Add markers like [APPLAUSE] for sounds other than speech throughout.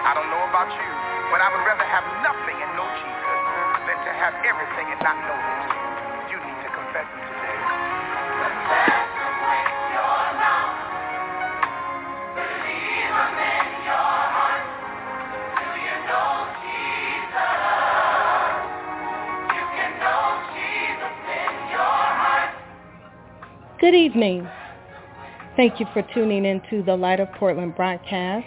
I don't know about you, but I would rather have nothing and know Jesus than to have everything and not know him. You need to confess him today. Good evening. Thank you for tuning into the Light of Portland broadcast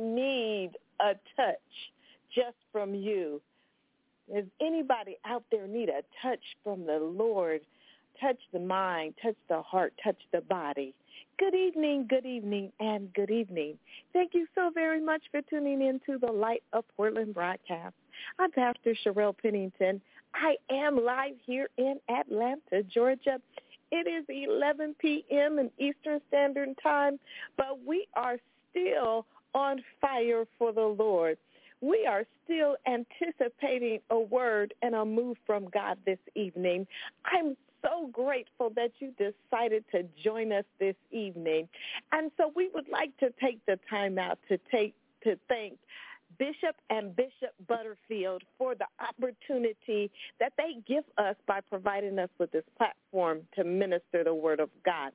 Need a touch just from you. Does anybody out there need a touch from the Lord? Touch the mind, touch the heart, touch the body. Good evening, good evening, and good evening. Thank you so very much for tuning in to the Light of Portland broadcast. I'm Pastor Sherelle Pennington. I am live here in Atlanta, Georgia. It is 11 p.m. in Eastern Standard Time, but we are still on fire for the Lord. We are still anticipating a word and a move from God this evening. I'm so grateful that you decided to join us this evening. And so we would like to take the time out to take to thank Bishop and Bishop Butterfield for the opportunity that they give us by providing us with this platform to minister the word of God.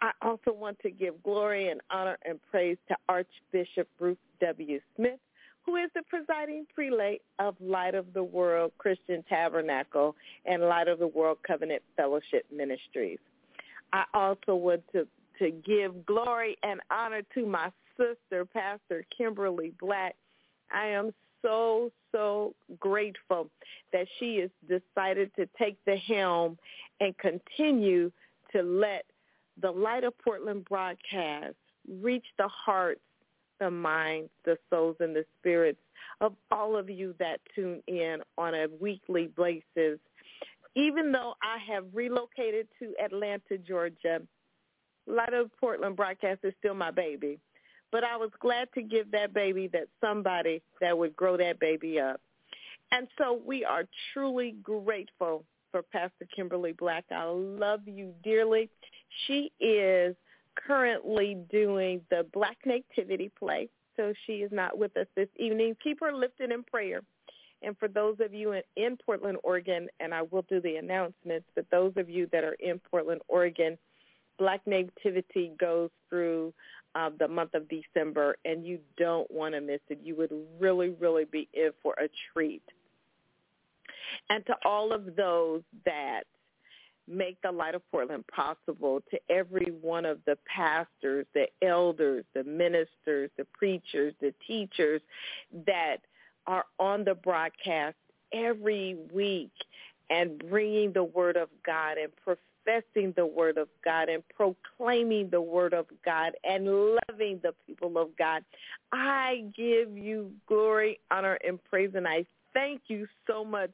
I also want to give glory and honor and praise to Archbishop Bruce W. Smith, who is the presiding prelate of Light of the World Christian Tabernacle and Light of the World Covenant Fellowship Ministries. I also want to, to give glory and honor to my sister, Pastor Kimberly Black. I am so, so grateful that she has decided to take the helm and continue to let the Light of Portland broadcast reach the hearts, the minds, the souls, and the spirits of all of you that tune in on a weekly basis. Even though I have relocated to Atlanta, Georgia, Light of Portland broadcast is still my baby. But I was glad to give that baby that somebody that would grow that baby up. And so we are truly grateful for Pastor Kimberly Black. I love you dearly. She is currently doing the Black Nativity play, so she is not with us this evening. Keep her lifted in prayer. And for those of you in, in Portland, Oregon, and I will do the announcements, but those of you that are in Portland, Oregon, Black Nativity goes through uh, the month of December, and you don't want to miss it. You would really, really be in for a treat. And to all of those that make the light of Portland possible, to every one of the pastors, the elders, the ministers, the preachers, the teachers that are on the broadcast every week and bringing the word of God and professing the word of God and proclaiming the word of God and loving the people of God. I give you glory, honor, and praise, and I thank you so much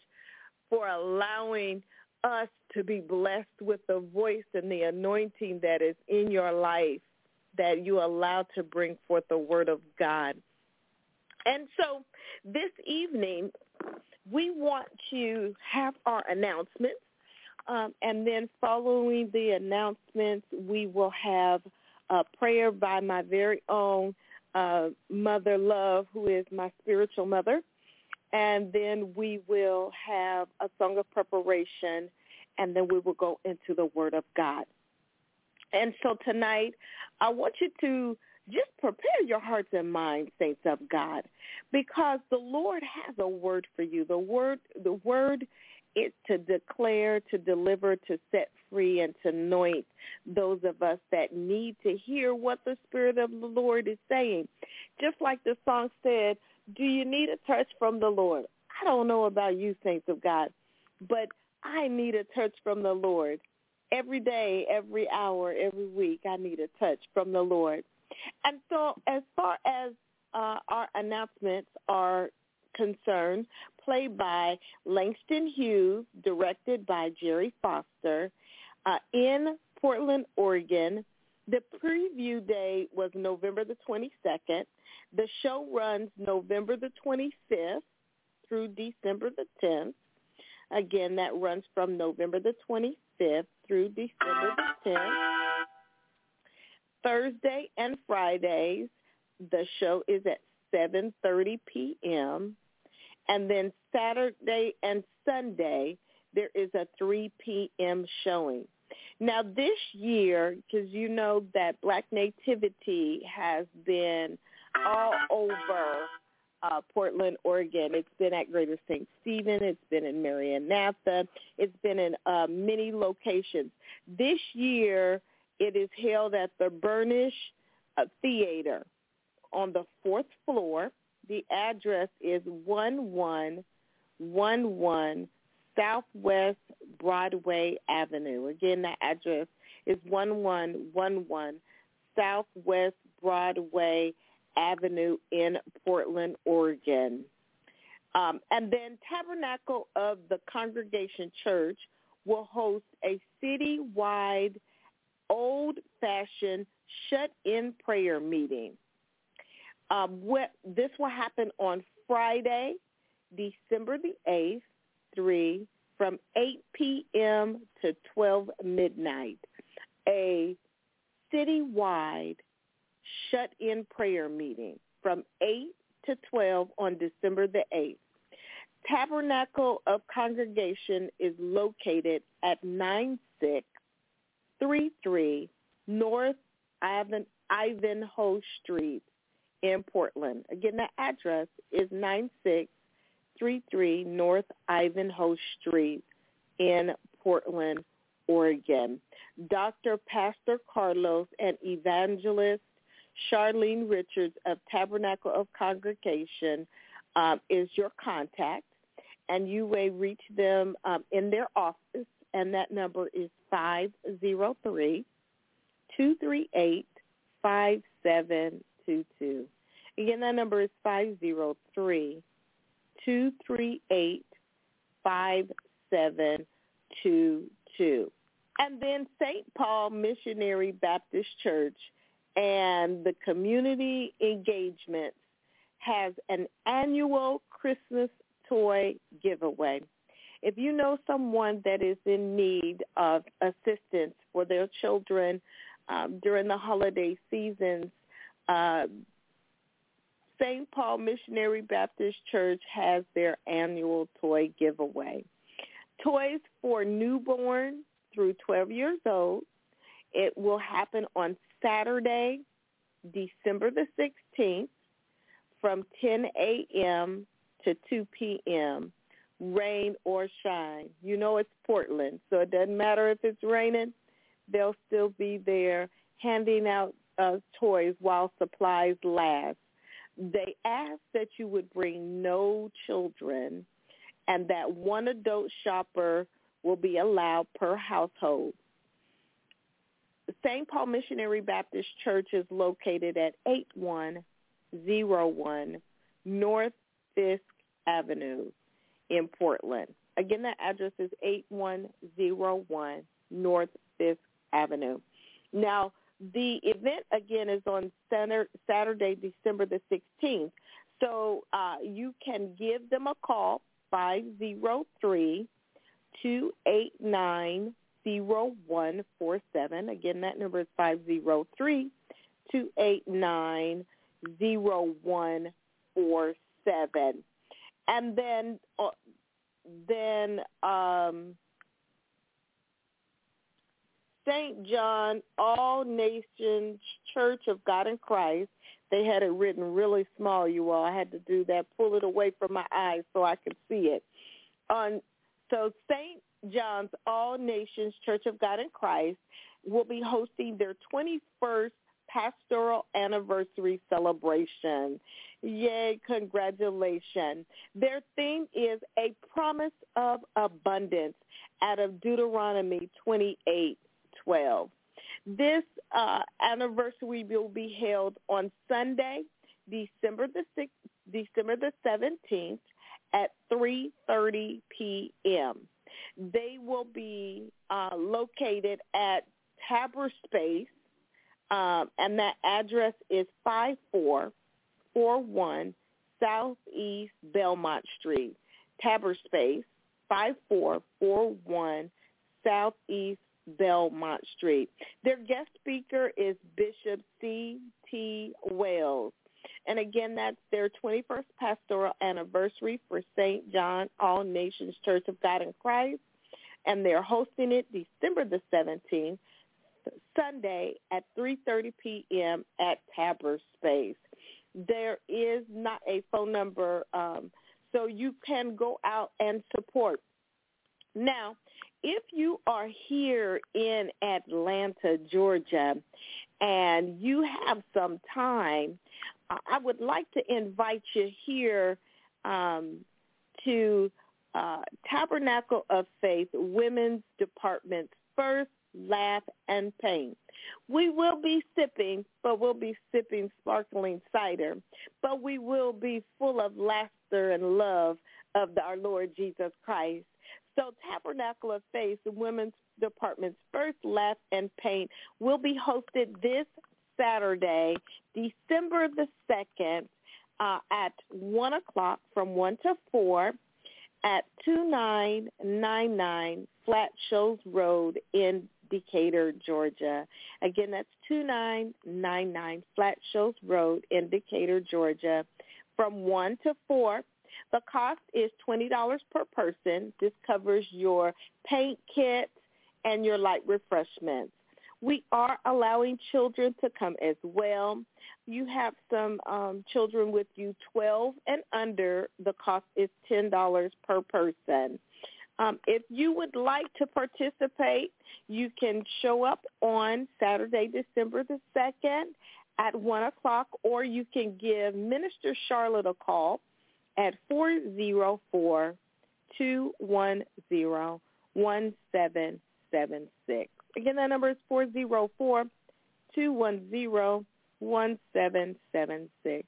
for allowing us to be blessed with the voice and the anointing that is in your life that you allow to bring forth the word of God. And so this evening, we want to have our announcements. Um, and then following the announcements, we will have a prayer by my very own uh, Mother Love, who is my spiritual mother. And then we will have a song of preparation, and then we will go into the Word of God. And so tonight, I want you to just prepare your hearts and minds, saints of God, because the Lord has a word for you. The word, the word is to declare, to deliver, to set free, and to anoint those of us that need to hear what the Spirit of the Lord is saying. Just like the song said, do you need a touch from the Lord? I don't know about you, saints of God, but I need a touch from the Lord. Every day, every hour, every week, I need a touch from the Lord. And so as far as uh, our announcements are concerned, played by Langston Hughes, directed by Jerry Foster, uh, in Portland, Oregon. The preview day was November the 22nd. The show runs November the 25th through December the 10th. Again, that runs from November the 25th through December the 10th. Thursday and Fridays, the show is at 7.30 p.m. And then Saturday and Sunday, there is a 3 p.m. showing. Now this year, because you know that Black Nativity has been all over uh, Portland, Oregon. It's been at Greater St. Stephen. It's been in Maranatha. It's been in uh, many locations. This year, it is held at the Brunish uh, Theater on the fourth floor. The address is 1111 Southwest Broadway Avenue. Again, the address is 1111 Southwest Broadway Avenue in Portland, Oregon. Um, and then Tabernacle of the Congregation Church will host a citywide old-fashioned shut-in prayer meeting. Um, this will happen on Friday, December the 8th, 3, from 8 p.m. to 12 midnight. A citywide shut-in prayer meeting from 8 to 12 on December the 8th. Tabernacle of Congregation is located at 9633 North Ivan, Ivanhoe Street in Portland. Again, the address is 9633 North Ivanhoe Street in Portland, Oregon. Dr. Pastor Carlos and Evangelist Charlene Richards of Tabernacle of Congregation um, is your contact, and you may reach them um, in their office, and that number is 503 238 5722. Again, that number is 503 238 5722. And then St. Paul Missionary Baptist Church and the community engagement has an annual Christmas toy giveaway. If you know someone that is in need of assistance for their children um, during the holiday seasons, uh, St. Paul Missionary Baptist Church has their annual toy giveaway. Toys for newborn through 12 years old. It will happen on Saturday, December the 16th from 10 a.m. to 2 p.m., rain or shine. You know it's Portland, so it doesn't matter if it's raining. They'll still be there handing out uh, toys while supplies last. They ask that you would bring no children and that one adult shopper will be allowed per household. St. Paul Missionary Baptist Church is located at 8101 North Fisk Avenue in Portland. Again, that address is 8101 North Fisk Avenue. Now, the event again is on Saturday, December the 16th. So uh, you can give them a call, 503 289 0147. Again, that number is 503 289 0147. And then, uh, then um, St. John All Nations Church of God in Christ. They had it written really small, you all. I had to do that, pull it away from my eyes so I could see it. On so St. John's All Nations Church of God in Christ will be hosting their 21st pastoral anniversary celebration. Yay, congratulations. Their theme is a promise of abundance out of Deuteronomy 28:12. This uh, anniversary will be held on Sunday, December the 6th, December the 17th at 3:30 p.m. They will be uh, located at Tabor Space, um, and that address is 5441 Southeast Belmont Street. Tabor Space, 5441 Southeast Belmont Street. Their guest speaker is Bishop C.T. Wells. And again, that's their 21st pastoral anniversary for St. John All Nations Church of God in Christ. And they're hosting it December the 17th, Sunday at 3.30 p.m. at Tabor Space. There is not a phone number, um, so you can go out and support. Now, if you are here in Atlanta, Georgia, and you have some time, I would like to invite you here um, to uh, Tabernacle of Faith Women's Department's first laugh and paint. We will be sipping, but we'll be sipping sparkling cider, but we will be full of laughter and love of the, our Lord Jesus Christ. So Tabernacle of Faith, the Women's Department's first laugh and paint, will be hosted this Saturday, December the 2nd, uh, at 1 o'clock from 1 to 4 at 2999 Flat Shoals Road in Decatur, Georgia. Again, that's 2999 Flat Shoals Road in Decatur, Georgia from 1 to 4. The cost is $20 per person. This covers your paint kit and your light refreshments. We are allowing children to come as well. You have some um, children with you 12 and under. The cost is $10 per person. Um, if you would like to participate, you can show up on Saturday, December the 2nd at 1 o'clock, or you can give Minister Charlotte a call at 404-210-1776. Again, that number is 404-210-1776.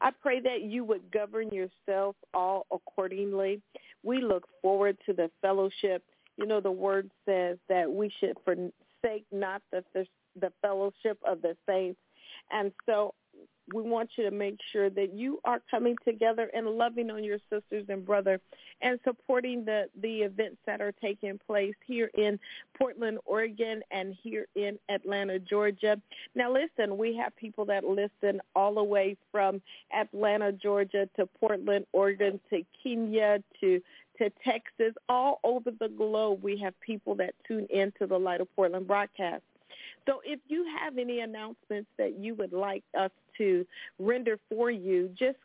I pray that you would govern yourself all accordingly. We look forward to the fellowship. You know, the word says that we should forsake not the, the fellowship of the saints. And so we want you to make sure that you are coming together and loving on your sisters and brother and supporting the, the events that are taking place here in Portland, Oregon and here in Atlanta, Georgia. Now listen, we have people that listen all the way from Atlanta, Georgia to Portland, Oregon to Kenya to to Texas, all over the globe. We have people that tune into the Light of Portland broadcast. So if you have any announcements that you would like us to render for you, just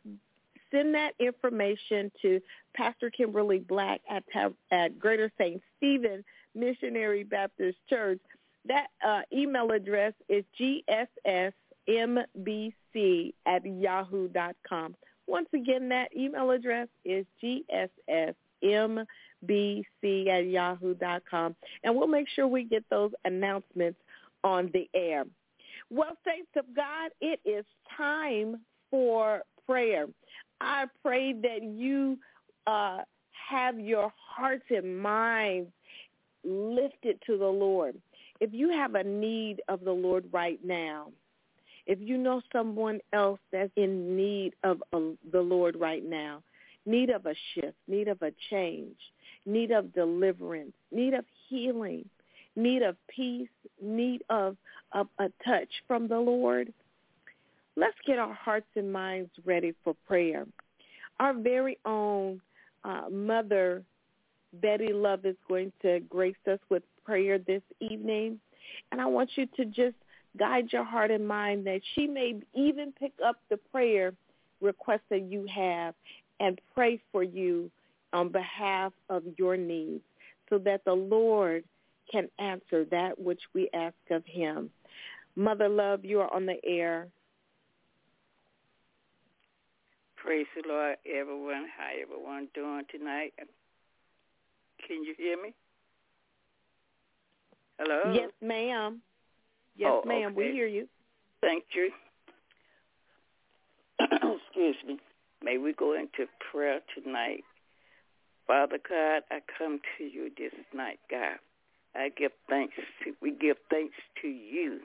send that information to Pastor Kimberly Black at, at Greater St. Stephen Missionary Baptist Church. That uh, email address is gssmbc at yahoo.com. Once again, that email address is gssmbc at yahoo.com. And we'll make sure we get those announcements on the air. Well, saints of God, it is time for prayer. I pray that you uh, have your hearts and minds lifted to the Lord. If you have a need of the Lord right now, if you know someone else that's in need of uh, the Lord right now, need of a shift, need of a change, need of deliverance, need of healing, need of peace, need of, of a touch from the Lord, let's get our hearts and minds ready for prayer. Our very own uh, mother, Betty Love, is going to grace us with prayer this evening. And I want you to just guide your heart and mind that she may even pick up the prayer request that you have and pray for you on behalf of your needs so that the Lord can answer that which we ask of him. Mother Love, you are on the air. Praise the Lord, everyone. How everyone doing tonight? Can you hear me? Hello? Yes, ma'am. Yes, oh, ma'am. Okay. We hear you. Thank you. [CLEARS THROAT] Excuse me. May we go into prayer tonight. Father God, I come to you this night, God. I give thanks. To, we give thanks to you.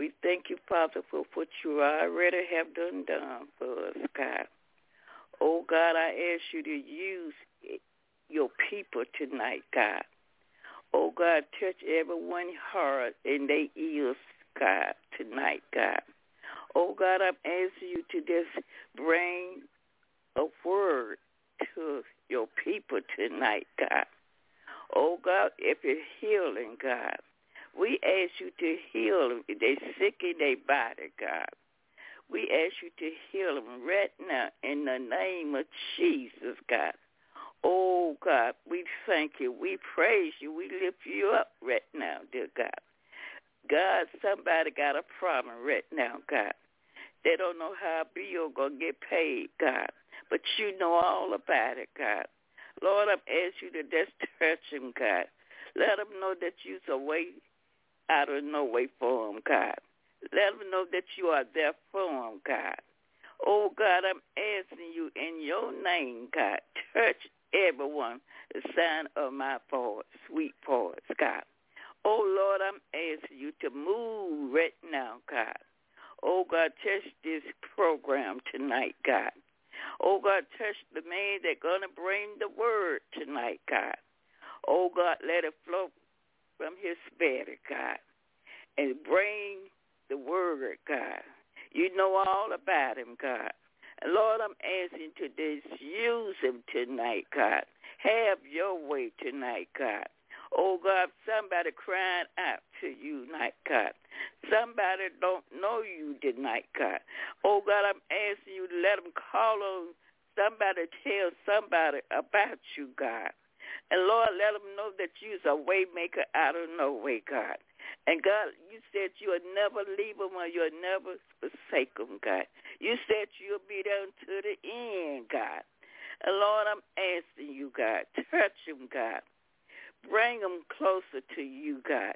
We thank you, Father, for what you already have done done for us, God. Oh, God, I ask you to use your people tonight, God. Oh, God, touch everyone's heart and their ears, God, tonight, God. Oh, God, I'm asking you to just bring a word to your people tonight, God. Oh, God, if you're healing, God, we ask you to heal them. They're sick in their body, God. We ask you to heal them right now in the name of Jesus, God. Oh, God, we thank you. We praise you. We lift you up right now, dear God. God, somebody got a problem right now, God. They don't know how a bill going to get paid, God. But you know all about it, God. Lord, I'm asking you to just touch him, God. Let them know that you're a way out of no way for them, God. Let them know that you are there for them, God. Oh, God, I'm asking you in your name, God, touch everyone, the sign of my voice, sweet voice, God. Oh, Lord, I'm asking you to move right now, God. Oh, God, touch this program tonight, God. Oh, God, touch the man that's going to bring the word tonight, God. Oh, God, let it flow from his spirit, God, and bring the word, God. You know all about him, God. And Lord, I'm asking to just use him tonight, God. Have your way tonight, God. Oh God, somebody crying out to you tonight, God. Somebody don't know you tonight, God. Oh God, I'm asking you to let them call on somebody, tell somebody about you, God. And Lord, let them know that you're a waymaker out of no way, God. And God, you said you'll never leave them or you'll never forsake them, God. You said you'll be there to the end, God. And Lord, I'm asking you, God, touch them, God. Bring them closer to you, God.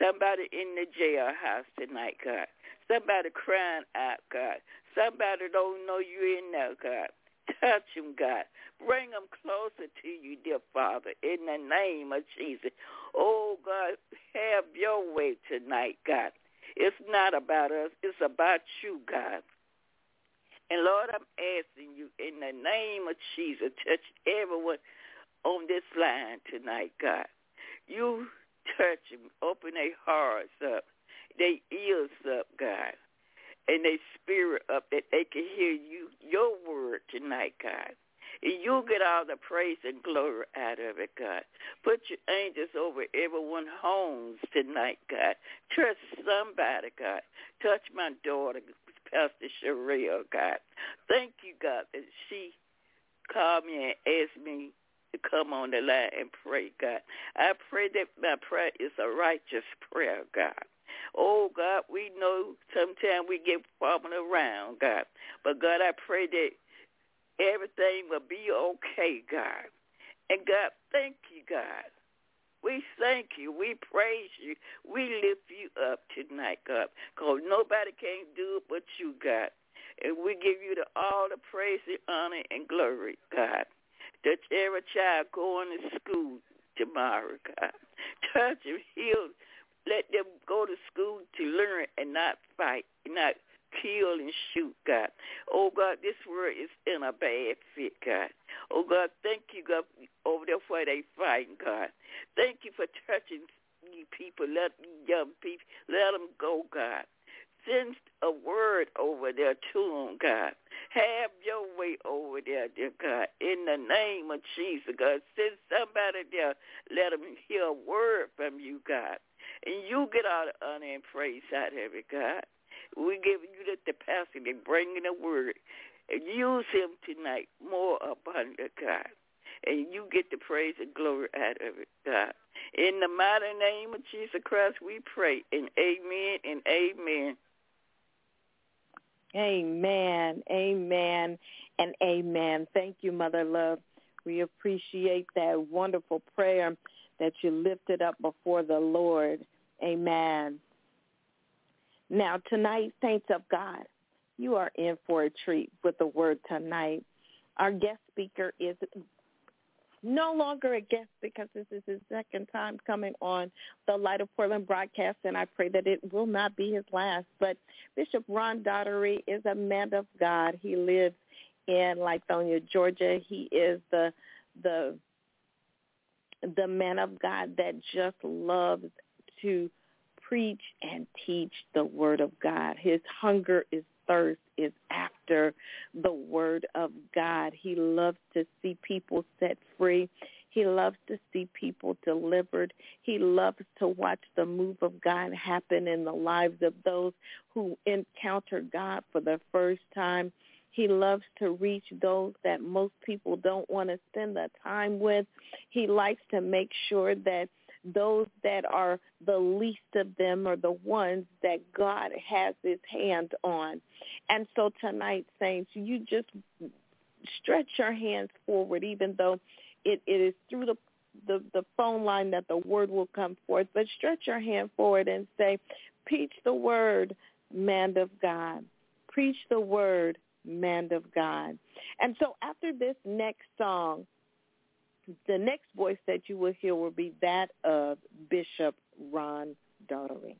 Somebody in the jailhouse tonight, God. Somebody crying out, God. Somebody don't know you're in there, God. Touch them, God. Bring them closer to you, dear Father, in the name of Jesus. Oh, God, have your way tonight, God. It's not about us. It's about you, God. And Lord, I'm asking you in the name of Jesus, touch everyone on this line tonight, God. You touch them, open their hearts up, their ears up, God, and their spirit up that they can hear you, your word tonight, God. And you get all the praise and glory out of it, God. Put your angels over everyone's homes tonight, God. Touch somebody, God. Touch my daughter, Pastor Sherelle, God. Thank you, God, that she called me and asked me to come on the line and pray, God. I pray that my prayer is a righteous prayer, God. Oh, God, we know sometimes we get falling around, God. But, God, I pray that everything will be okay, God. And, God, thank you, God. We thank you. We praise you. We lift you up tonight, God, because nobody can do it but you, God. And we give you the, all the praise, and honor, and glory, God. Touch every child going to school tomorrow, God. Touch them, heal. Let them go to school to learn and not fight, not kill and shoot, God. Oh, God, this world is in a bad fit, God. Oh, God, thank you, God, over there for they fighting, God. Thank you for touching you people, let young people, let them go, God. Send a word over there to them, God. Have your way over there, dear God. In the name of Jesus, God. Send somebody there. Let them hear a word from you, God. And you get all the honor and praise out of it, God. We give you the capacity, to bringing the word. And use him tonight more abundant, God. And you get the praise and glory out of it, God. In the mighty name of Jesus Christ, we pray. And amen and amen. Amen, amen, and amen. Thank you, Mother Love. We appreciate that wonderful prayer that you lifted up before the Lord. Amen. Now, tonight, saints of God, you are in for a treat with the word tonight. Our guest speaker is no longer a guest because this is his second time coming on the Light of Portland broadcast, and I pray that it will not be his last. But Bishop Ron Daugherty is a man of God. He lives in Lithonia, Georgia. He is the the the man of God that just loves to preach and teach the word of God. His hunger is thirst is after the word of God. He loves to see people set free. He loves to see people delivered. He loves to watch the move of God happen in the lives of those who encounter God for the first time. He loves to reach those that most people don't want to spend the time with. He likes to make sure that those that are the least of them are the ones that God has his hand on. And so tonight, saints, you just stretch your hands forward, even though it, it is through the, the, the phone line that the word will come forth. But stretch your hand forward and say, preach the word, man of God. Preach the word, man of God. And so after this next song, the next voice that you will hear will be that of Bishop Ron Daugherty.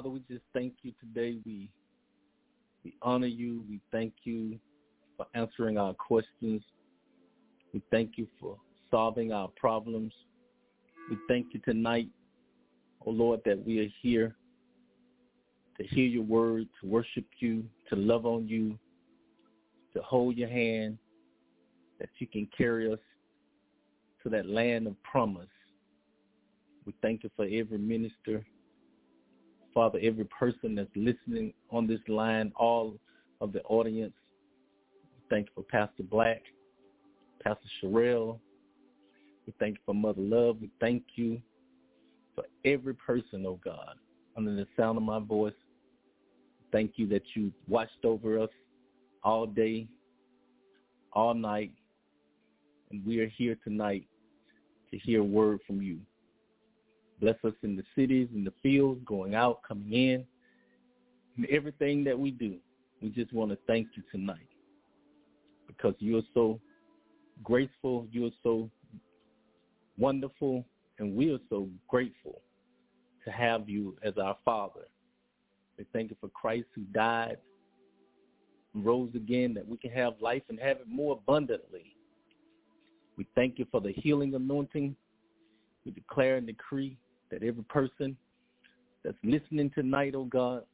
Father, we just thank you today. We we honor you. We thank you for answering our questions. We thank you for solving our problems. We thank you tonight, oh Lord, that we are here to hear your word, to worship you, to love on you, to hold your hand, that you can carry us to that land of promise. We thank you for every minister, Father, every person that's listening on this line, all of the audience. Thank you for Pastor Black, Pastor Sherelle. We thank you for Mother Love. We thank you for every person, oh God, under the sound of my voice. Thank you that you watched over us all day, all night, and we are here tonight to hear a word from you. Bless us in the cities, in the fields, going out, coming in, and everything that we do. We just want to thank you tonight because you are so graceful, you are so wonderful, and we are so grateful to have you as our Father. We thank you for Christ who died and rose again that we can have life and have it more abundantly. We thank you for the healing anointing. We declare and decree that every person that's listening tonight, oh God,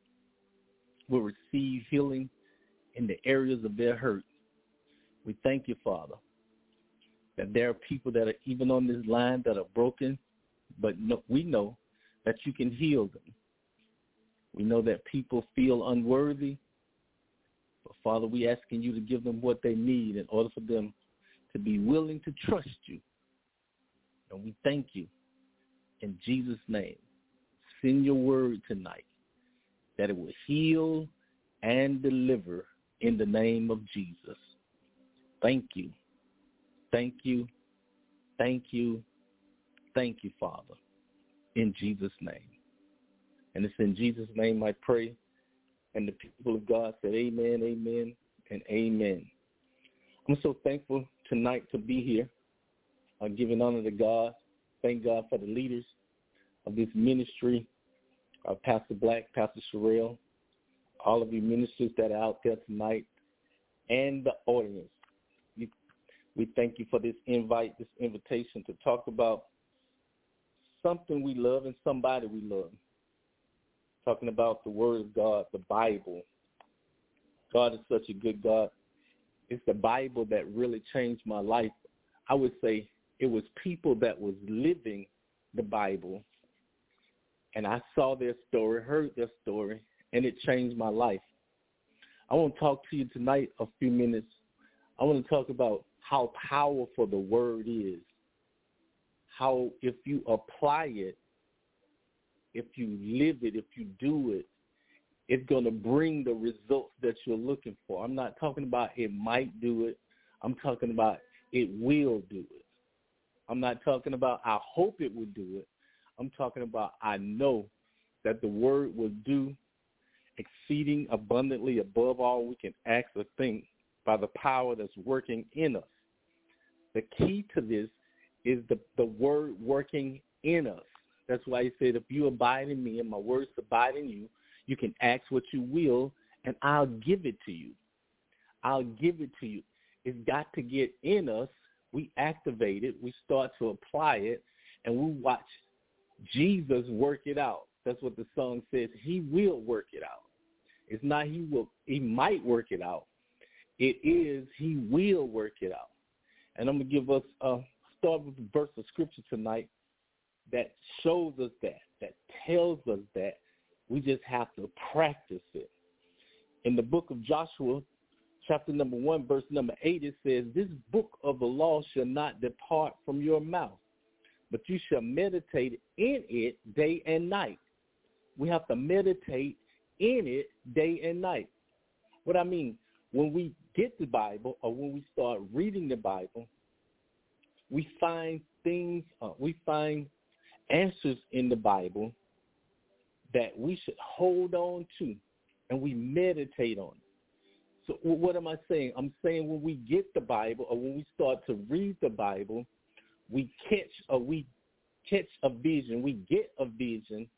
will receive healing in the areas of their hurt. We thank you, Father, that there are people that are even on this line that are broken, but no, we know that you can heal them. We know that people feel unworthy, but Father, we asking you to give them what they need in order for them to be willing to trust you. And we thank you in Jesus' name. Send your word tonight that it will heal and deliver in the name of Jesus. Thank you. Thank you. Thank you. Thank you, Father. In Jesus' name. And it's in Jesus' name I pray. And the people of God said, Amen, amen, and amen. I'm so thankful tonight to be here. I'm giving honor to God. Thank God for the leaders of this ministry, Pastor Black, Pastor Sherelle, all of you ministers that are out there tonight, and the audience. We thank you for this invite, this invitation to talk about something we love and somebody we love. Talking about the Word of God, the Bible. God is such a good God. It's the Bible that really changed my life. I would say it was people that was living the Bible and I saw their story, heard their story, and it changed my life. I want to talk to you tonight a few minutes. I want to talk about how powerful the word is. How if you apply it, if you live it, if you do it, it's going to bring the results that you're looking for. I'm not talking about it might do it. I'm talking about it will do it. I'm not talking about I hope it will do it. I'm talking about I know that the word will do exceeding abundantly above all we can ask or think by the power that's working in us. The key to this is the, the word working in us. That's why he said, if you abide in me and my words abide in you, you can ask what you will and I'll give it to you. I'll give it to you. It's got to get in us. We activate it. We start to apply it and we watch Jesus work it out. That's what the song says. He will work it out. It's not he will he might work it out. It is he will work it out. And I'm gonna give us a start with a verse of scripture tonight that shows us that, that tells us that we just have to practice it. In the book of Joshua, chapter number one, verse number eight, it says, This book of the law shall not depart from your mouth, but you shall meditate in it day and night. We have to meditate in it day and night. What I mean, when we get the Bible or when we start reading the Bible, we find things, uh, we find answers in the Bible that we should hold on to and we meditate on. So what am I saying? I'm saying when we get the Bible or when we start to read the Bible, we catch or we catch a vision, we get a vision,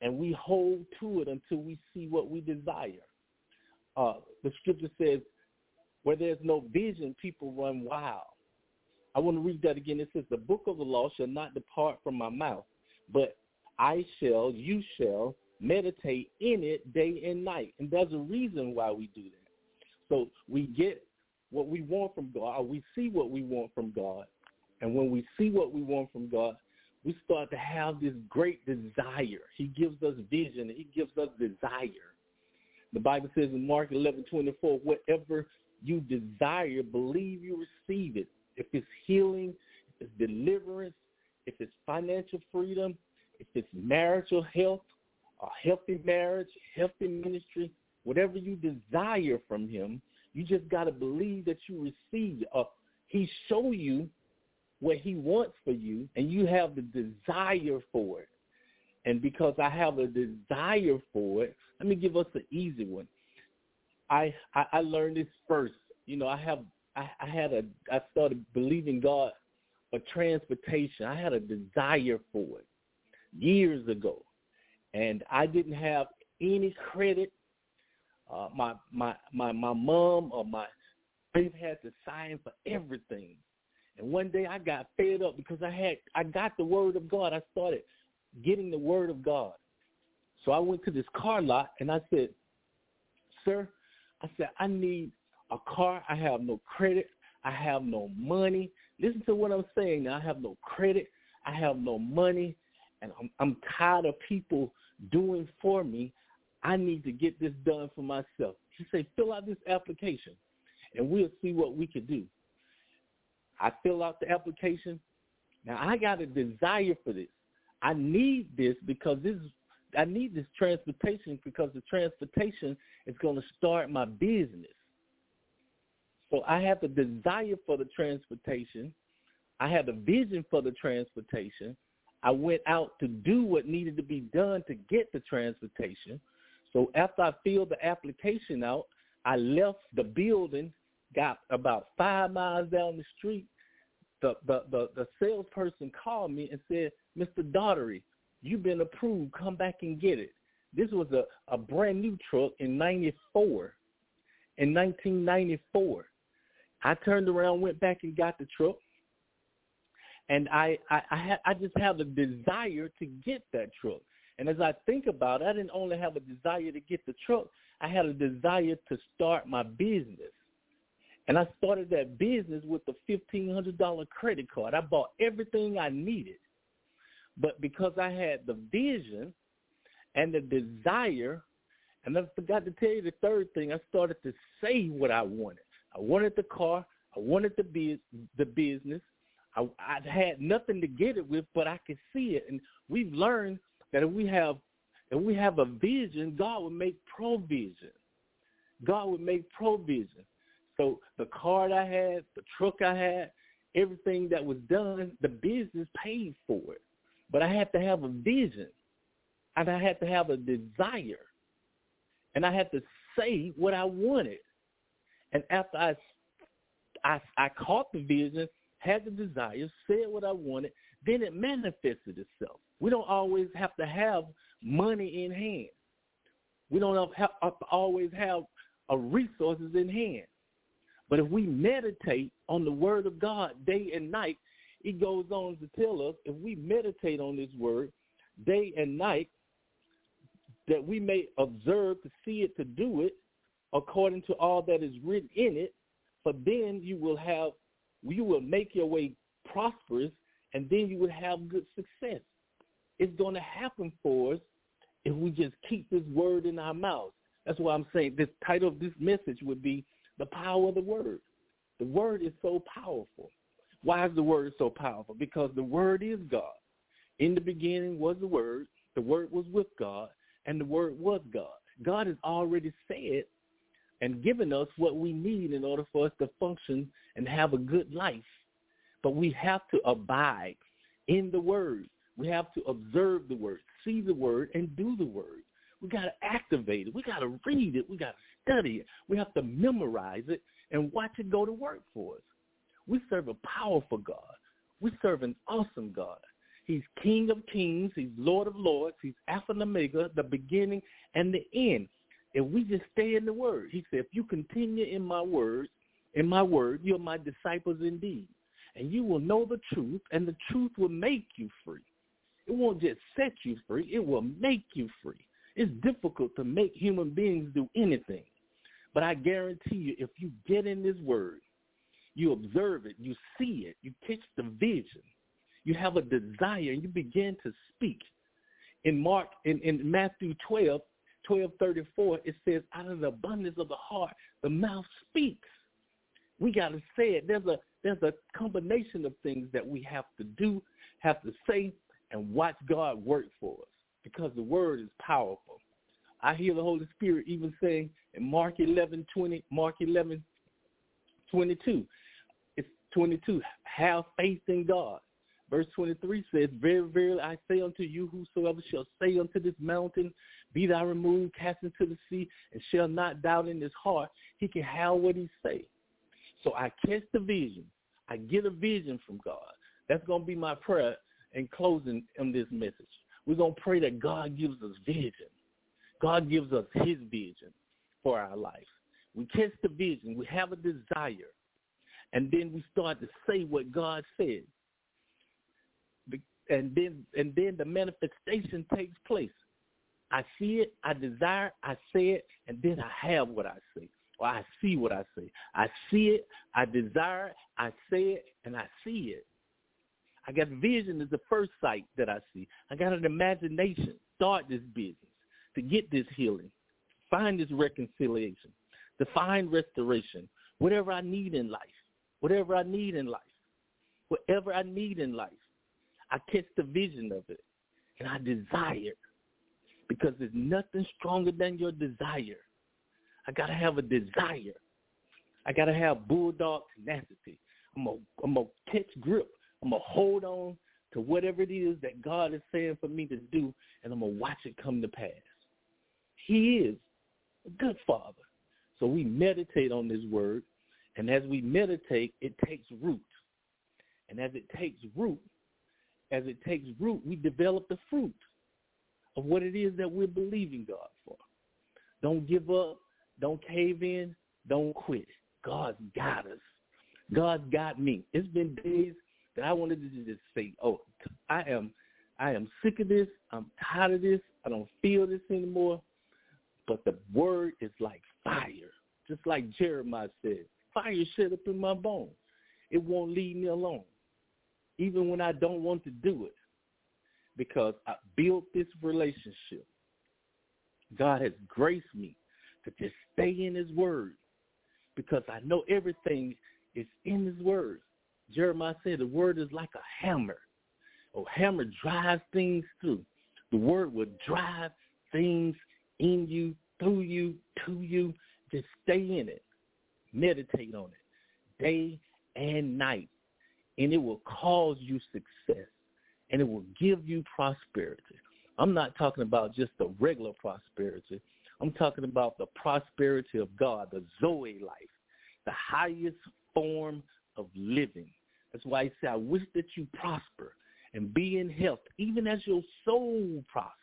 and we hold to it until we see what we desire. Uh, the scripture says, where there's no vision, people run wild. I want to read that again. It says, the book of the law shall not depart from my mouth, but I shall, you shall meditate in it day and night. And there's a reason why we do that. So we get what we want from God, we see what we want from God. And when we see what we want from God, we start to have this great desire. He gives us vision. He gives us desire. The Bible says in Mark 11, 24, whatever you desire, believe you receive it. If it's healing, if it's deliverance, if it's financial freedom, if it's marital health, a healthy marriage, healthy ministry, whatever you desire from him, you just got to believe that you receive. Uh, he show you what he wants for you, and you have the desire for it. And because I have a desire for it, let me give us an easy one. I I, I learned this first. You know, I have I, I had a I started believing God for transportation. I had a desire for it years ago, and I didn't have any credit. Uh, my my my my mom or my wife had to sign for everything. And one day I got fed up because I had I got the word of God. I started getting the word of God. So I went to this car lot and I said, "Sir, I said I need a car. I have no credit. I have no money. Listen to what I'm saying. Now I have no credit. I have no money, and I'm I'm tired of people doing for me. I need to get this done for myself." He said, "Fill out this application, and we'll see what we can do." I fill out the application. Now I got a desire for this. I need this because this I need this transportation because the transportation is going to start my business. So I have the desire for the transportation. I had a vision for the transportation. I went out to do what needed to be done to get the transportation. So after I filled the application out, I left the building, got about five miles down the street. The the the, the salesperson called me and said, "Mr. Daugherty, you've been approved. Come back and get it." This was a, a brand new truck in '94. In 1994, I turned around, went back and got the truck, and I I I, ha- I just have a desire to get that truck. And as I think about it, I didn't only have a desire to get the truck, I had a desire to start my business. And I started that business with a $1,500 credit card. I bought everything I needed. But because I had the vision and the desire, and I forgot to tell you the third thing, I started to say what I wanted. I wanted the car. I wanted the biz, the business. I, I had nothing to get it with, but I could see it. And we've learned that if we have if we have a vision, God will make provision. God will make provision. So the card I had, the truck I had, everything that was done, the business paid for it. But I had to have a vision. And I had to have a desire. And I had to say what I wanted. And after I, I, I caught the vision, had the desire, said what I wanted, then it manifested itself. We don't always have to have money in hand. We don't have, have always have a resources in hand. But if we meditate on the word of God day and night, it goes on to tell us if we meditate on this word day and night, that we may observe to see it to do it according to all that is written in it, for then you will have you will make your way prosperous and then you will have good success. It's going to happen for us if we just keep this word in our mouths. That's why I'm saying this title of this message would be the power of the word. The word is so powerful. Why is the word so powerful? Because the word is God. In the beginning was the word. The word was with God, and the word was God. God has already said and given us what we need in order for us to function and have a good life. But we have to abide in the word. We have to observe the word, see the word, and do the word. We got to activate it. We got to read it. We got to study it. We have to memorize it and watch it go to work for us. We serve a powerful God. We serve an awesome God. He's King of kings. He's Lord of lords. He's Alpha and Omega, the beginning and the end. If we just stay in the word, he said, if you continue in my words, in my word, you're my disciples indeed. And you will know the truth, and the truth will make you free. It won't just set you free, it will make you free. It's difficult to make human beings do anything. But I guarantee you, if you get in this word, you observe it, you see it, you catch the vision, you have a desire, and you begin to speak. In Mark, in, in Matthew 12, 12, 34, it says, out of the abundance of the heart, the mouth speaks. We got to say it. There's a, there's a combination of things that we have to do, have to say, and watch God work for us because the word is powerful. I hear the Holy Spirit even saying in Mark 11, 20, Mark 11, 22, it's 22, have faith in God. Verse 23 says, Very, very, I say unto you, whosoever shall say unto this mountain, be thou removed, cast into the sea, and shall not doubt in his heart, he can have what he say. So I catch the vision. I get a vision from God. That's going to be my prayer in closing on this message. We're going to pray that God gives us vision. God gives us his vision for our life. We catch the vision. We have a desire. And then we start to say what God said. And then, and then the manifestation takes place. I see it, I desire, I say it, and then I have what I say. Or I see what I say. I see it, I desire, I say it, and I see it. I got vision is the first sight that I see. I got an imagination. Start this business to get this healing, find this reconciliation, to find restoration, whatever I need in life, whatever I need in life, whatever I need in life. I catch the vision of it, and I desire because there's nothing stronger than your desire. I got to have a desire. I got to have bulldog tenacity. I'm going to catch grip. I'm going to hold on to whatever it is that God is saying for me to do, and I'm going to watch it come to pass. He is a good father. So we meditate on this word, and as we meditate, it takes root. And as it takes root, as it takes root, we develop the fruit of what it is that we're believing God for. Don't give up. Don't cave in. Don't quit. God's got us. God's got me. It's been days that I wanted to just say, "Oh, I am, I am sick of this. I'm tired of this. I don't feel this anymore." But the word is like fire, just like Jeremiah said. Fire shut up in my bones. It won't leave me alone, even when I don't want to do it because I built this relationship. God has graced me to just stay in his word because I know everything is in his word. Jeremiah said the word is like a hammer. A hammer drives things through. The word will drive things in you, through you, to you. Just stay in it. Meditate on it day and night. And it will cause you success and it will give you prosperity. I'm not talking about just the regular prosperity. I'm talking about the prosperity of God, the Zoe life, the highest form of living. That's why he said, I wish that you prosper and be in health, even as your soul prosper,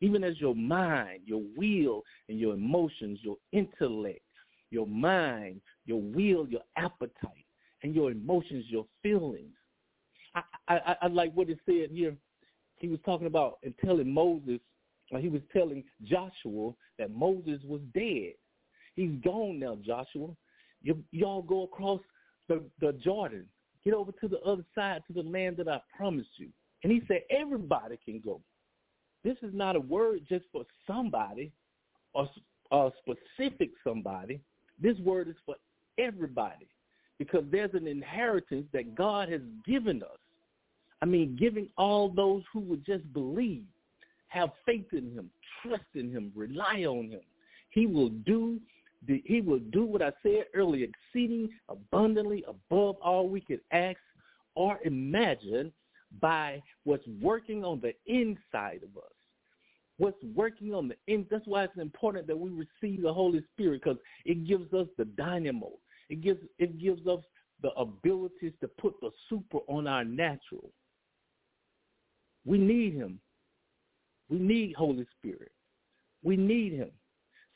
even as your mind, your will, and your emotions, your intellect, your mind, your will, your appetite, and your emotions, your feelings I, I, I like what it said here. He was talking about and telling Moses, or he was telling Joshua that Moses was dead. He's gone now, Joshua. You, y'all go across the, the Jordan. Get over to the other side, to the land that I promised you. And he said, everybody can go. This is not a word just for somebody or a specific somebody. This word is for everybody because there's an inheritance that God has given us. I mean, giving all those who would just believe, have faith in him, trust in him, rely on him. He will do he will do what I said earlier, exceeding abundantly above all we could ask or imagine by what's working on the inside of us. What's working on the in that's why it's important that we receive the Holy Spirit because it gives us the dynamo. It gives it gives us the abilities to put the super on our natural. We need him. We need Holy Spirit. We need him.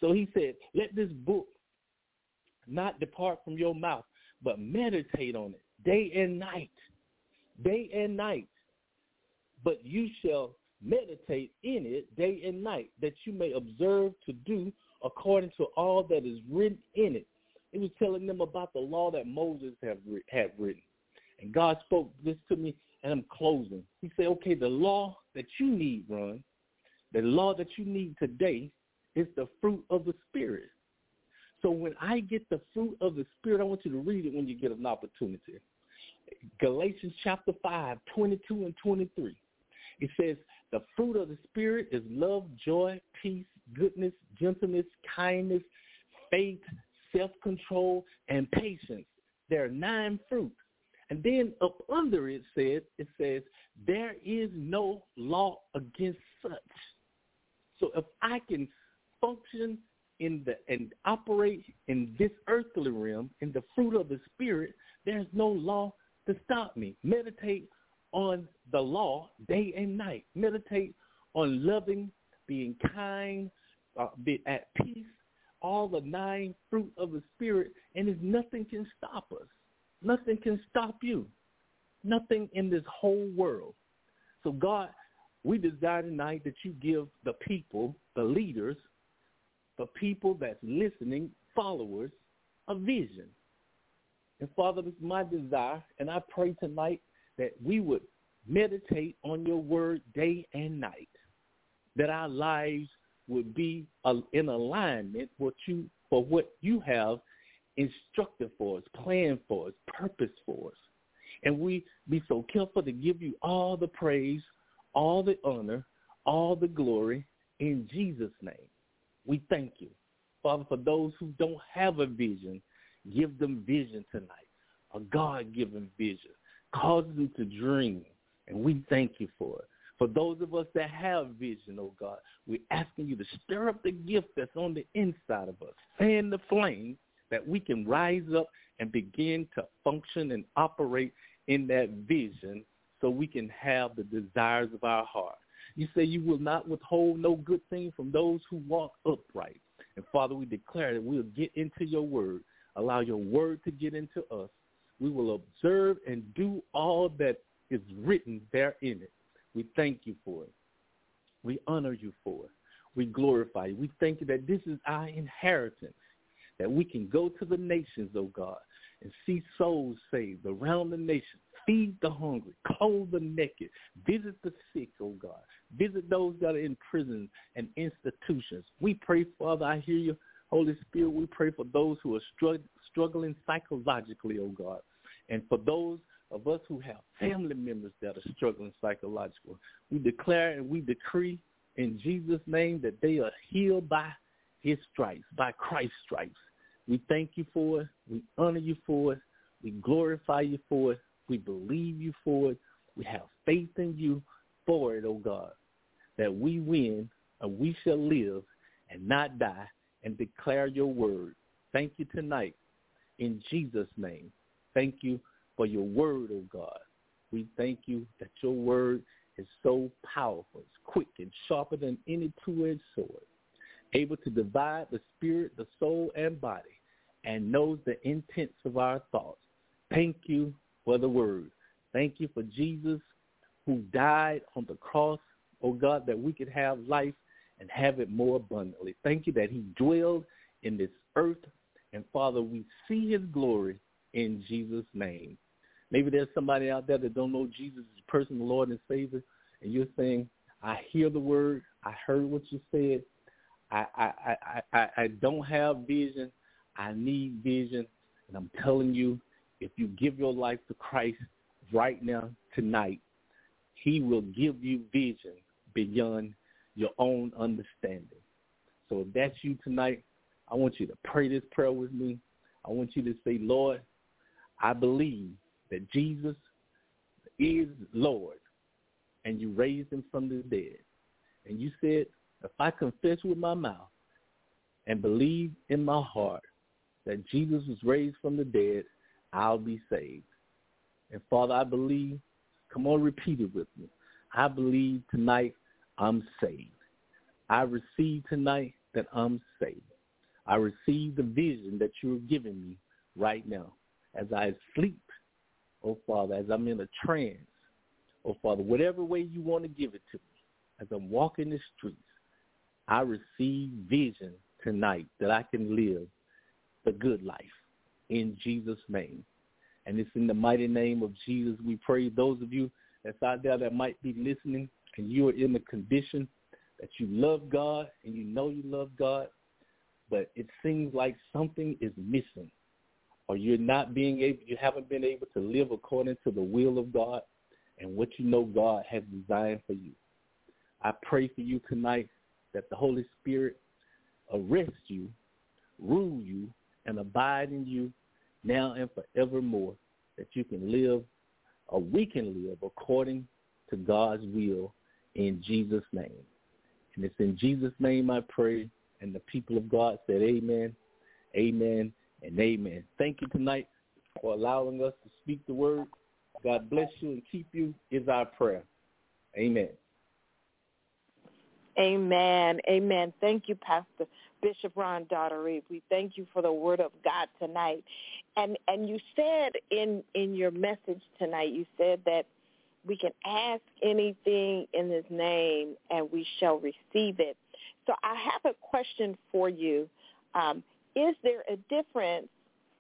So he said, let this book not depart from your mouth, but meditate on it day and night. Day and night. But you shall meditate in it day and night, that you may observe to do according to all that is written in it. It was telling them about the law that Moses have, had written. And God spoke this to me, and I'm closing. He said, okay, the law that you need, Ron, the law that you need today is the fruit of the Spirit. So when I get the fruit of the Spirit, I want you to read it when you get an opportunity. Galatians chapter 5, 22 and 23. It says, the fruit of the Spirit is love, joy, peace, goodness, gentleness, kindness, faith, self-control, and patience. There are nine fruits. And then up under it says, it says, there is no law against such. So if I can function in the and operate in this earthly realm, in the fruit of the spirit, there's no law to stop me. Meditate on the law day and night. Meditate on loving, being kind, uh, be at peace, all the nine fruit of the spirit, and if nothing can stop us. Nothing can stop you. Nothing in this whole world. So God, we desire tonight that you give the people, the leaders, the people that's listening, followers, a vision. And Father, it's my desire, and I pray tonight that we would meditate on your word day and night, that our lives would be uh, in alignment with you for what you have instructed for us, planned for us, purpose for us. And we be so careful to give you all the praise, all the honor, all the glory in Jesus' name. We thank you. Father, for those who don't have a vision, give them vision tonight, a God-given vision. Cause them to dream, and we thank you for it. For those of us that have vision, oh God, we're asking you to stir up the gift that's on the inside of us, fan the flame that we can rise up and begin to function and operate in that vision so we can have the desires of our heart. You say you will not withhold no good thing from those who walk upright. And Father, we declare that we'll get into your word. Allow your word to get into us. We will observe and do all that is written there in it. We thank you for it. We honor you for it. We glorify you. We thank you that this is our inheritance, that we can go to the nations, oh God, and see souls saved around the nation. Feed the hungry, clothe the naked, visit the sick, oh God. Visit those that are in prisons and institutions. We pray, Father, I hear you, Holy Spirit. We pray for those who are struggling psychologically, oh God. And for those of us who have family members that are struggling psychologically. We declare and we decree in Jesus' name that they are healed by his stripes, by Christ's stripes. We thank you for it. We honor you for it. We glorify you for it. We believe you for it. We have faith in you for it, oh God, that we win and we shall live and not die and declare your word. Thank you tonight in Jesus' name. Thank you for your word, oh God. We thank you that your word is so powerful. It's quick and sharper than any two-edged sword, able to divide the spirit, the soul, and body, and knows the intents of our thoughts. Thank you for the word. Thank you for Jesus who died on the cross, oh God, that we could have life and have it more abundantly. Thank you that he dwelled in this earth. And Father, we see his glory in Jesus' name. Maybe there's somebody out there that don't know Jesus as personal Lord and Savior, and you're saying, I hear the word, I heard what you said, I, I, I, I, I don't have vision, I need vision, and I'm telling you, if you give your life to Christ right now, tonight, he will give you vision beyond your own understanding. So if that's you tonight, I want you to pray this prayer with me. I want you to say, Lord, I believe that Jesus is Lord and you raised him from the dead. And you said, if I confess with my mouth and believe in my heart that Jesus was raised from the dead, I'll be saved. And Father, I believe, come on, repeat it with me. I believe tonight I'm saved. I receive tonight that I'm saved. I receive the vision that you're giving me right now as I sleep, oh Father, as I'm in a trance, oh Father, whatever way you want to give it to me, as I'm walking the streets, I receive vision tonight that I can live the good life in Jesus' name. And it's in the mighty name of Jesus we pray. Those of you that's out there that might be listening and you are in the condition that you love God and you know you love God, but it seems like something is missing or you're not being able, you haven't been able to live according to the will of God and what you know God has designed for you. I pray for you tonight that the Holy Spirit arrest you, rule you, and abide in you now and forevermore, that you can live or we can live according to God's will in Jesus' name. And it's in Jesus' name I pray, and the people of God said amen, amen, and amen. Thank you tonight for allowing us to speak the word. God bless you and keep you is our prayer. Amen. Amen. Amen. Thank you, Pastor Bishop Ron Daugherty. We thank you for the word of God tonight. And and you said in in your message tonight, you said that we can ask anything in his name and we shall receive it. So I have a question for you. Um, is there a difference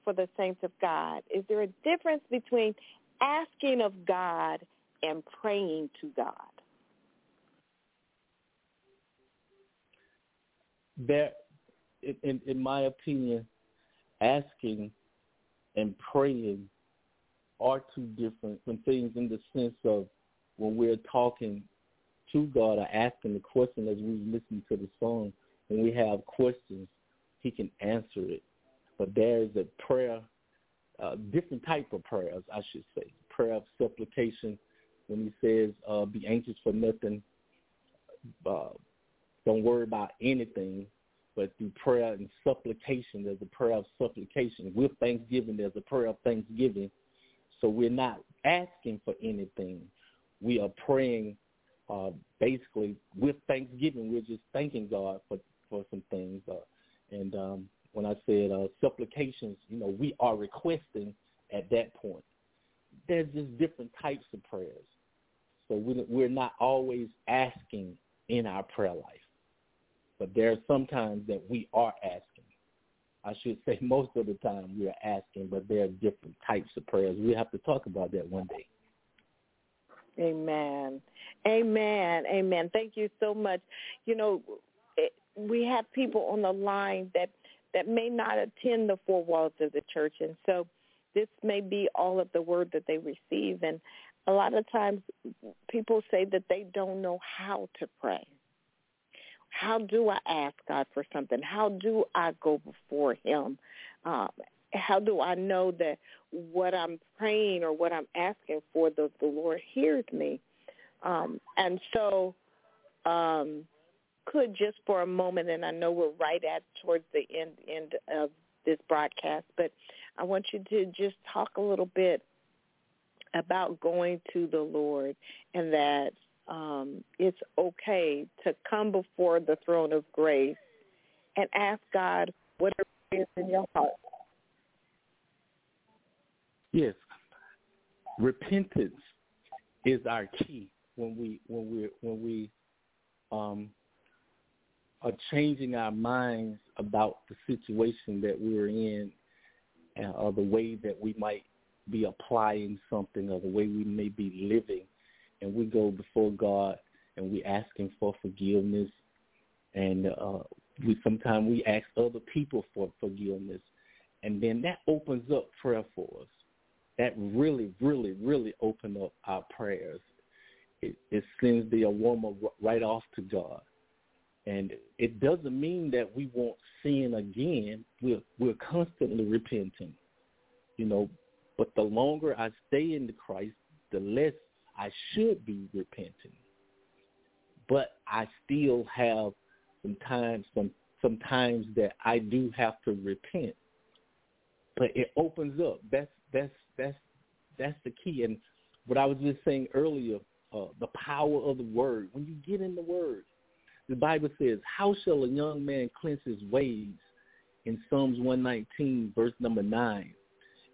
for the saints of God? Is there a difference between asking of God and praying to God? There, in, in my opinion, asking and praying are two different things in the sense of when we're talking to God or asking the question as we listen to the song, when we have questions, he can answer it. But there is a prayer, uh, different type of prayers, I should say. Prayer of supplication when he says, uh, be anxious for nothing, uh, don't worry about anything, but through prayer and supplication, there's a prayer of supplication. With thanksgiving, there's a prayer of thanksgiving. So we're not asking for anything. We are praying uh, basically with thanksgiving. We're just thanking God for, for some things. Uh, and um, when I said uh, supplications, you know, we are requesting at that point. There's just different types of prayers. So we, we're not always asking in our prayer life. But there are some times that we are asking. I should say [LAUGHS] most of the time we are asking, but there are different types of prayers. We have to talk about that one day. Amen. Amen. Amen. Thank you so much. You know, it, we have people on the line that that may not attend the four walls of the church, and so this may be all of the word that they receive. And a lot of times, people say that they don't know how to pray. How do I ask God for something? How do I go before Him? Um, how do I know that what I'm praying or what I'm asking for, the, the Lord hears me? Um, and so, um, could just for a moment, and I know we're right at towards the end end of this broadcast, but I want you to just talk a little bit about going to the Lord and that um, it's okay to come before the throne of grace and ask God whatever is in your heart. Yes, repentance is our key when we when we when we um, are changing our minds about the situation that we're in, uh, or the way that we might be applying something, or the way we may be living and we go before God and we ask Him for forgiveness, and uh, we sometimes we ask other people for forgiveness, and then that opens up prayer for us. That really, really, really opens up our prayers. It, it sends the aroma right off to God, and it doesn't mean that we won't sin again. We're we're constantly repenting, you know. But the longer I stay in the Christ, the less I should be repenting. But I still have some times some sometimes that I do have to repent. But it opens up. That's that's that's that's the key. And what I was just saying earlier, uh, the power of the word. When you get in the word, the Bible says, how shall a young man cleanse his ways? In Psalms 119, verse number 9,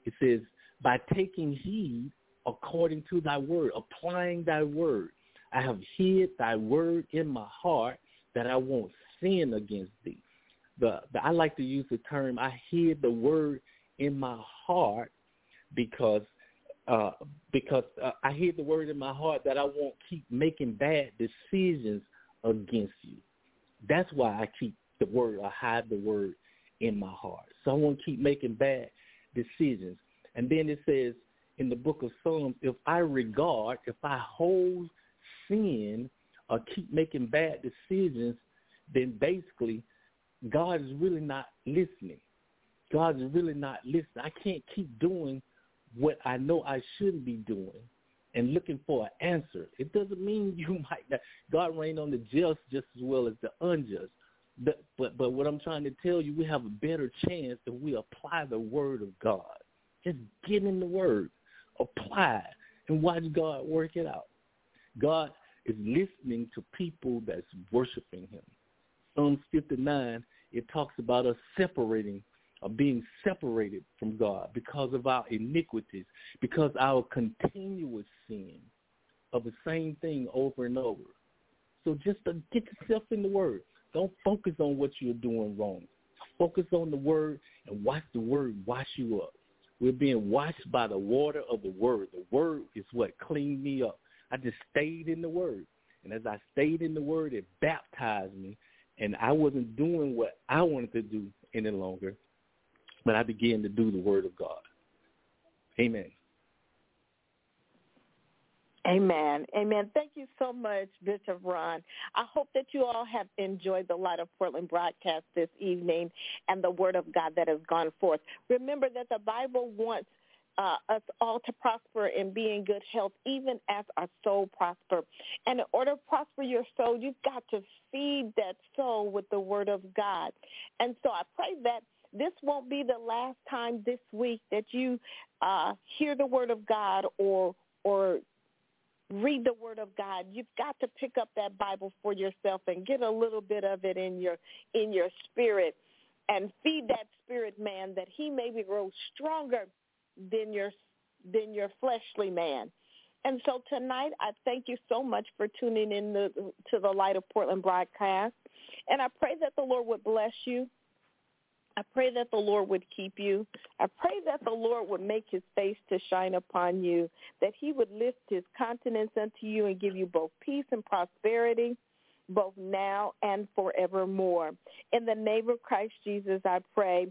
it says, by taking heed according to thy word, applying thy word. I have hid thy word in my heart that I won't sin against thee. The, the I like to use the term I hid the word in my heart because uh, because uh, I hid the word in my heart that I won't keep making bad decisions against you. That's why I keep the word, I hide the word in my heart. So I won't keep making bad decisions. And then it says in the book of Psalms, if I regard, if I hold sin or keep making bad decisions, then basically God is really not listening. God is really not listening. I can't keep doing what I know I shouldn't be doing and looking for an answer. It doesn't mean [LAUGHS] you might not. God rain on the just just as well as the unjust. But, but but what I'm trying to tell you, we have a better chance if we apply the word of God. Just get in the word, apply, and watch God work it out. God is listening to people that's worshiping Him. Psalms 59, it talks about us separating of being separated from God because of our iniquities, because our continuous sin of the same thing over and over. So just uh, get yourself in the Word. Don't focus on what you're doing wrong. Focus on the Word and watch the Word wash you up. We're being washed by the water of the Word. The Word is what cleaned me up. I just stayed in the Word. And as I stayed in the Word, it baptized me. And I wasn't doing what I wanted to do any longer but I began to do the word of God. Amen. Amen. Amen. Thank you so much, Bishop Ron. I hope that you all have enjoyed the Light of Portland broadcast this evening and the word of God that has gone forth. Remember that the Bible wants uh, us all to prosper and be in good health, even as our soul prosper. And in order to prosper your soul, you've got to feed that soul with the word of God. And so I pray that this won't be the last time this week that you uh, hear the word of God or or read the word of God. You've got to pick up that Bible for yourself and get a little bit of it in your in your spirit and feed that spirit man that he may grow stronger than your than your fleshly man. And so tonight, I thank you so much for tuning in the, to the Light of Portland broadcast. And I pray that the Lord would bless you, I pray that the Lord would keep you. I pray that the Lord would make his face to shine upon you, that he would lift his countenance unto you and give you both peace and prosperity, both now and forevermore. In the name of Christ Jesus, I pray.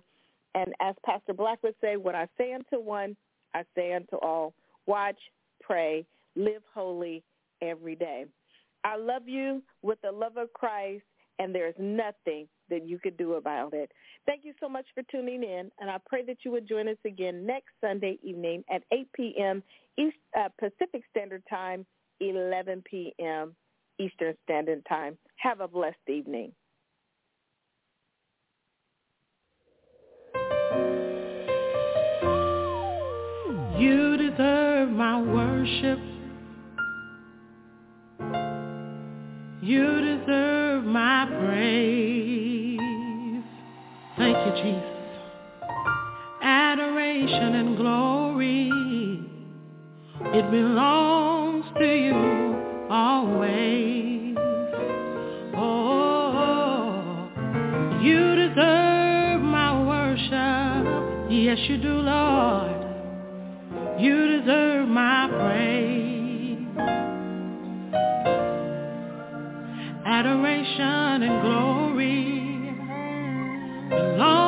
And as Pastor Black would say, what I say unto one, I say unto all. Watch, pray, live holy every day. I love you with the love of Christ, and there is nothing that you could do about it. Thank you so much for tuning in, and I pray that you would join us again next Sunday evening at 8 p.m. East, uh, Pacific Standard Time, 11 p.m. Eastern Standard Time. Have a blessed evening. You deserve my worship. You deserve my praise. Thank you, Jesus. Adoration and glory, it belongs to you always. Oh, you deserve my worship. Yes, you do, Lord. You deserve my praise. Adoration and glory belongs